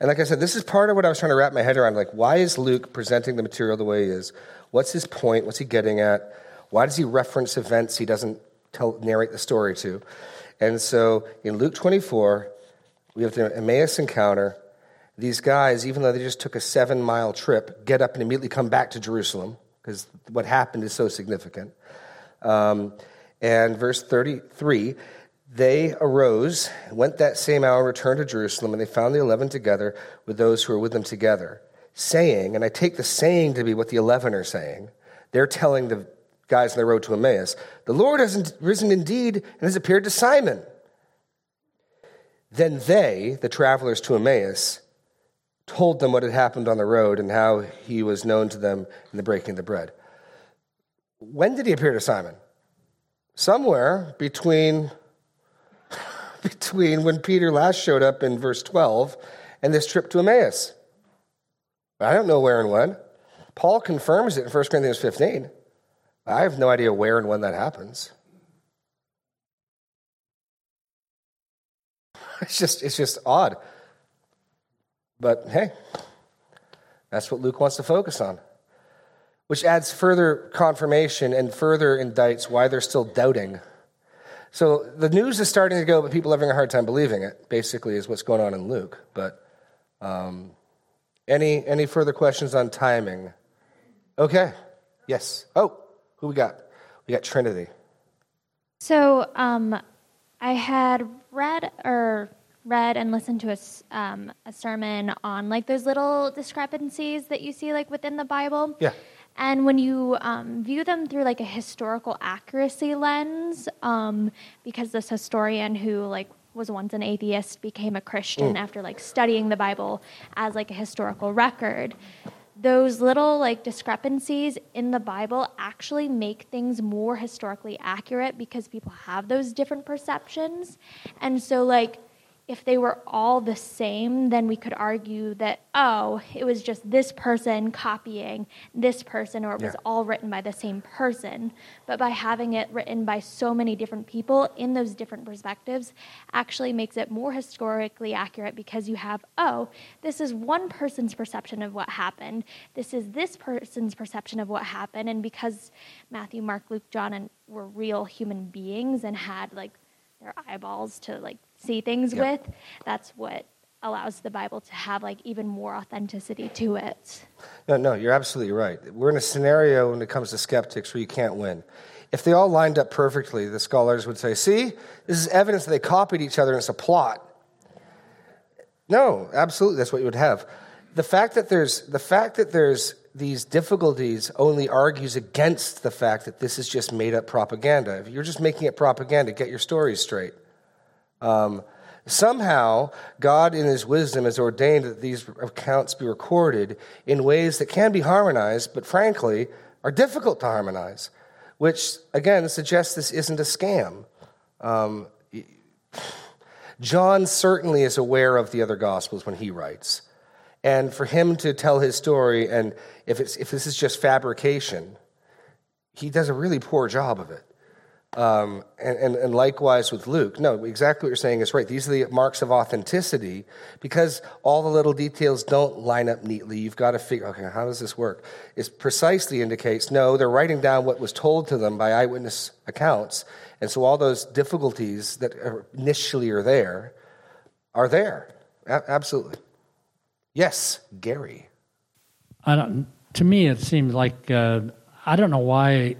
And like I said, this is part of what I was trying to wrap my head around. Like, why is Luke presenting the material the way he is? What's his point? What's he getting at? Why does he reference events he doesn't tell, narrate the story to? And so in Luke 24, we have the Emmaus encounter. These guys, even though they just took a seven mile trip, get up and immediately come back to Jerusalem because what happened is so significant. Um, and verse 33 they arose, went that same hour, returned to Jerusalem, and they found the eleven together with those who were with them together, saying, and I take the saying to be what the eleven are saying. They're telling the guys on the road to Emmaus, the Lord has risen indeed and has appeared to Simon. Then they, the travelers to Emmaus, told them what had happened on the road and how he was known to them in the breaking of the bread. When did he appear to Simon? Somewhere between, between when Peter last showed up in verse 12 and this trip to Emmaus. I don't know where and when. Paul confirms it in 1 Corinthians 15. I have no idea where and when that happens. It's just, it's just odd. But hey, that's what Luke wants to focus on, which adds further confirmation and further indicts why they're still doubting. So the news is starting to go, but people are having a hard time believing it, basically, is what's going on in Luke. But um, any, any further questions on timing? Okay. Yes. Oh, who we got? We got Trinity. So um, I had read or read and listened to a, um, a sermon on like those little discrepancies that you see like within the Bible. Yeah. And when you um, view them through like a historical accuracy lens, um, because this historian who like was once an atheist became a Christian Mm. after like studying the Bible as like a historical record, those little like discrepancies in the Bible actually make things more historically accurate because people have those different perceptions. And so like if they were all the same, then we could argue that, oh, it was just this person copying this person, or it was Yeah. all written by the same person. But by having it written by so many different people in those different perspectives, actually makes it more historically accurate because you have, oh, this is one person's perception of what happened, this is this person's perception of what happened. And because Matthew, Mark, Luke, John, and were real human beings and had like their eyeballs to like see things Yeah. with, that's what allows the Bible to have like even more authenticity to it. No, no, you're absolutely right. We're in a scenario when it comes to skeptics where you can't win. If they all lined up perfectly, the scholars would say, see, this is evidence that they copied each other and it's a plot. No, absolutely, that's what you would have. The fact that there's the fact that there's these difficulties only argues against the fact that this is just made up propaganda. If you're just making it propaganda, get your stories straight. Um, somehow, God, in His wisdom, has ordained that these accounts be recorded in ways that can be harmonized, but frankly, are difficult to harmonize, which, again, suggests this isn't a scam. Um, John certainly is aware of the other Gospels when he writes. And for him to tell his story, and if, if this is just fabrication, he does a really poor job of it. Um, and, and, and likewise with Luke. No, exactly what you're saying is right. These are the marks of authenticity because all the little details don't line up neatly. You've got to figure, okay, how does this work? It precisely indicates no, they're writing down what was told to them by eyewitness accounts. And so all those difficulties that initially are there are there. A- absolutely. Yes, Gary. I don't. To me, it seems like uh, I don't know why.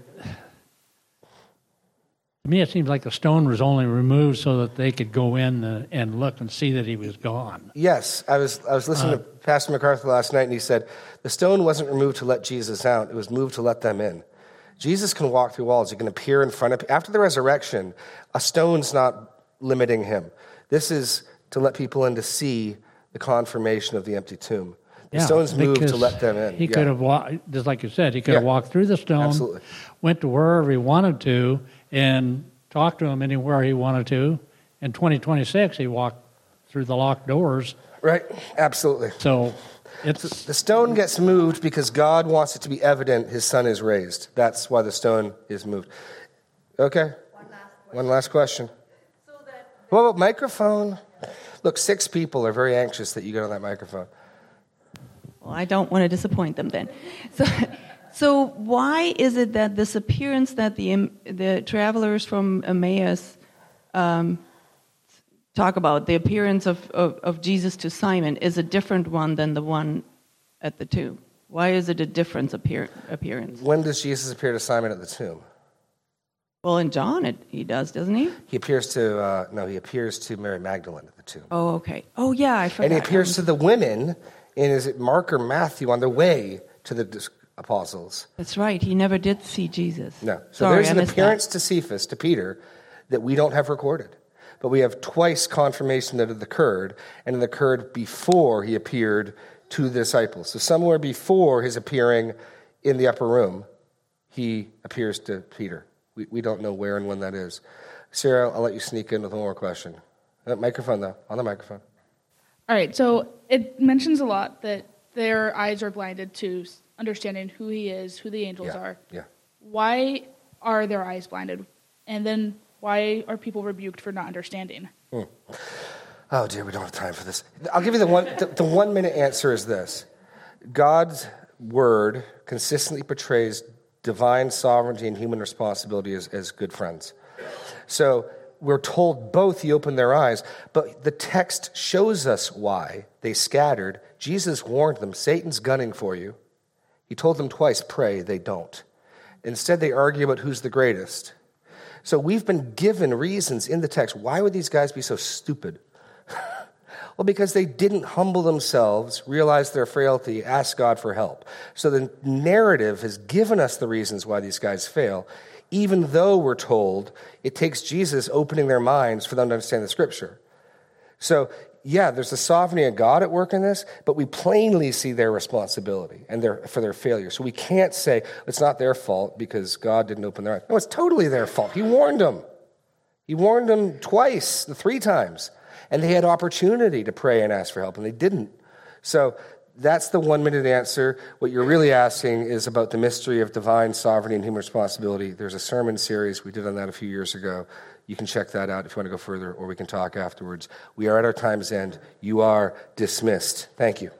To me, it seems like the stone was only removed so that they could go in uh, and look and see that he was gone. Yes, I was, I was listening Uh, to Pastor MacArthur last night, and he said the stone wasn't removed to let Jesus out, it was moved to let them in. Jesus can walk through walls, he can appear in front of After the resurrection, a stone's not limiting him. This is to let people in to see the confirmation of the empty tomb. The Yeah, stone's moved to let them in. He Yeah. could have walked, just like you said, he could have walked through the stone, Absolutely. went to wherever he wanted to, and talked to him anywhere he wanted to. In 2026, he walked through the locked doors. Right, absolutely. So it's The stone gets moved because God wants it to be evident his son is raised. That's why the stone is moved. Okay. One last question. What about microphone? Look, six people are very anxious that you get on that microphone. Well, I don't want to disappoint them then. So, so why is it that this appearance that the um, the travelers from Emmaus um, talk about, the appearance of, of, of Jesus to Simon, is a different one than the one at the tomb? Why is it a different appear, appearance? When does Jesus appear to Simon at the tomb? Well, in John, it, he does, doesn't he? He appears to, uh, no, he appears to Mary Magdalene at the tomb. Oh, okay. Oh, yeah, I forgot. And he appears to the women in, is it Mark or Matthew, on their way to the apostles. That's right. He never did see Jesus. No. So Sorry, there's an missed that. appearance to Cephas, to Peter, that we don't have recorded. But we have twice confirmation that it occurred, and it occurred before he appeared to the disciples. So somewhere before his appearing in the upper room, he appears to Peter. We, we don't know where and when that is. Sarah, I'll let you sneak in with one more question. Uh, microphone, though. On the microphone. All right, so it mentions a lot that their eyes are blinded to understanding who he is, who the angels Yeah, are. yeah. Why are their eyes blinded? And then why are people rebuked for not understanding? Hmm. Oh dear, we don't have time for this. I'll give you the one. The, the one minute answer is this: God's word consistently portrays divine sovereignty and human responsibility as, as good friends. So we're told both he opened their eyes, but the text shows us why they scattered. Jesus warned them, Satan's gunning for you. He told them twice, pray, they don't. Instead, they argue about who's the greatest. So we've been given reasons in the text. Why would these guys be so stupid? well, because they didn't humble themselves, realize their frailty, ask God for help. So the narrative has given us the reasons why these guys fail, even though we're told it takes Jesus opening their minds for them to understand the scripture. So, yeah, there's the sovereignty of God at work in this, but we plainly see their responsibility and their, for their failure. So we can't say it's not their fault because God didn't open their eyes. No, it's totally their fault. He warned them. He warned them twice, three times. And they had opportunity to pray and ask for help, and they didn't. So that's the one minute answer. What you're really asking is about the mystery of divine sovereignty and human responsibility. There's a sermon series we did on that a few years ago. You can check that out if you want to go further, or we can talk afterwards. We are at our time's end. You are dismissed. Thank you.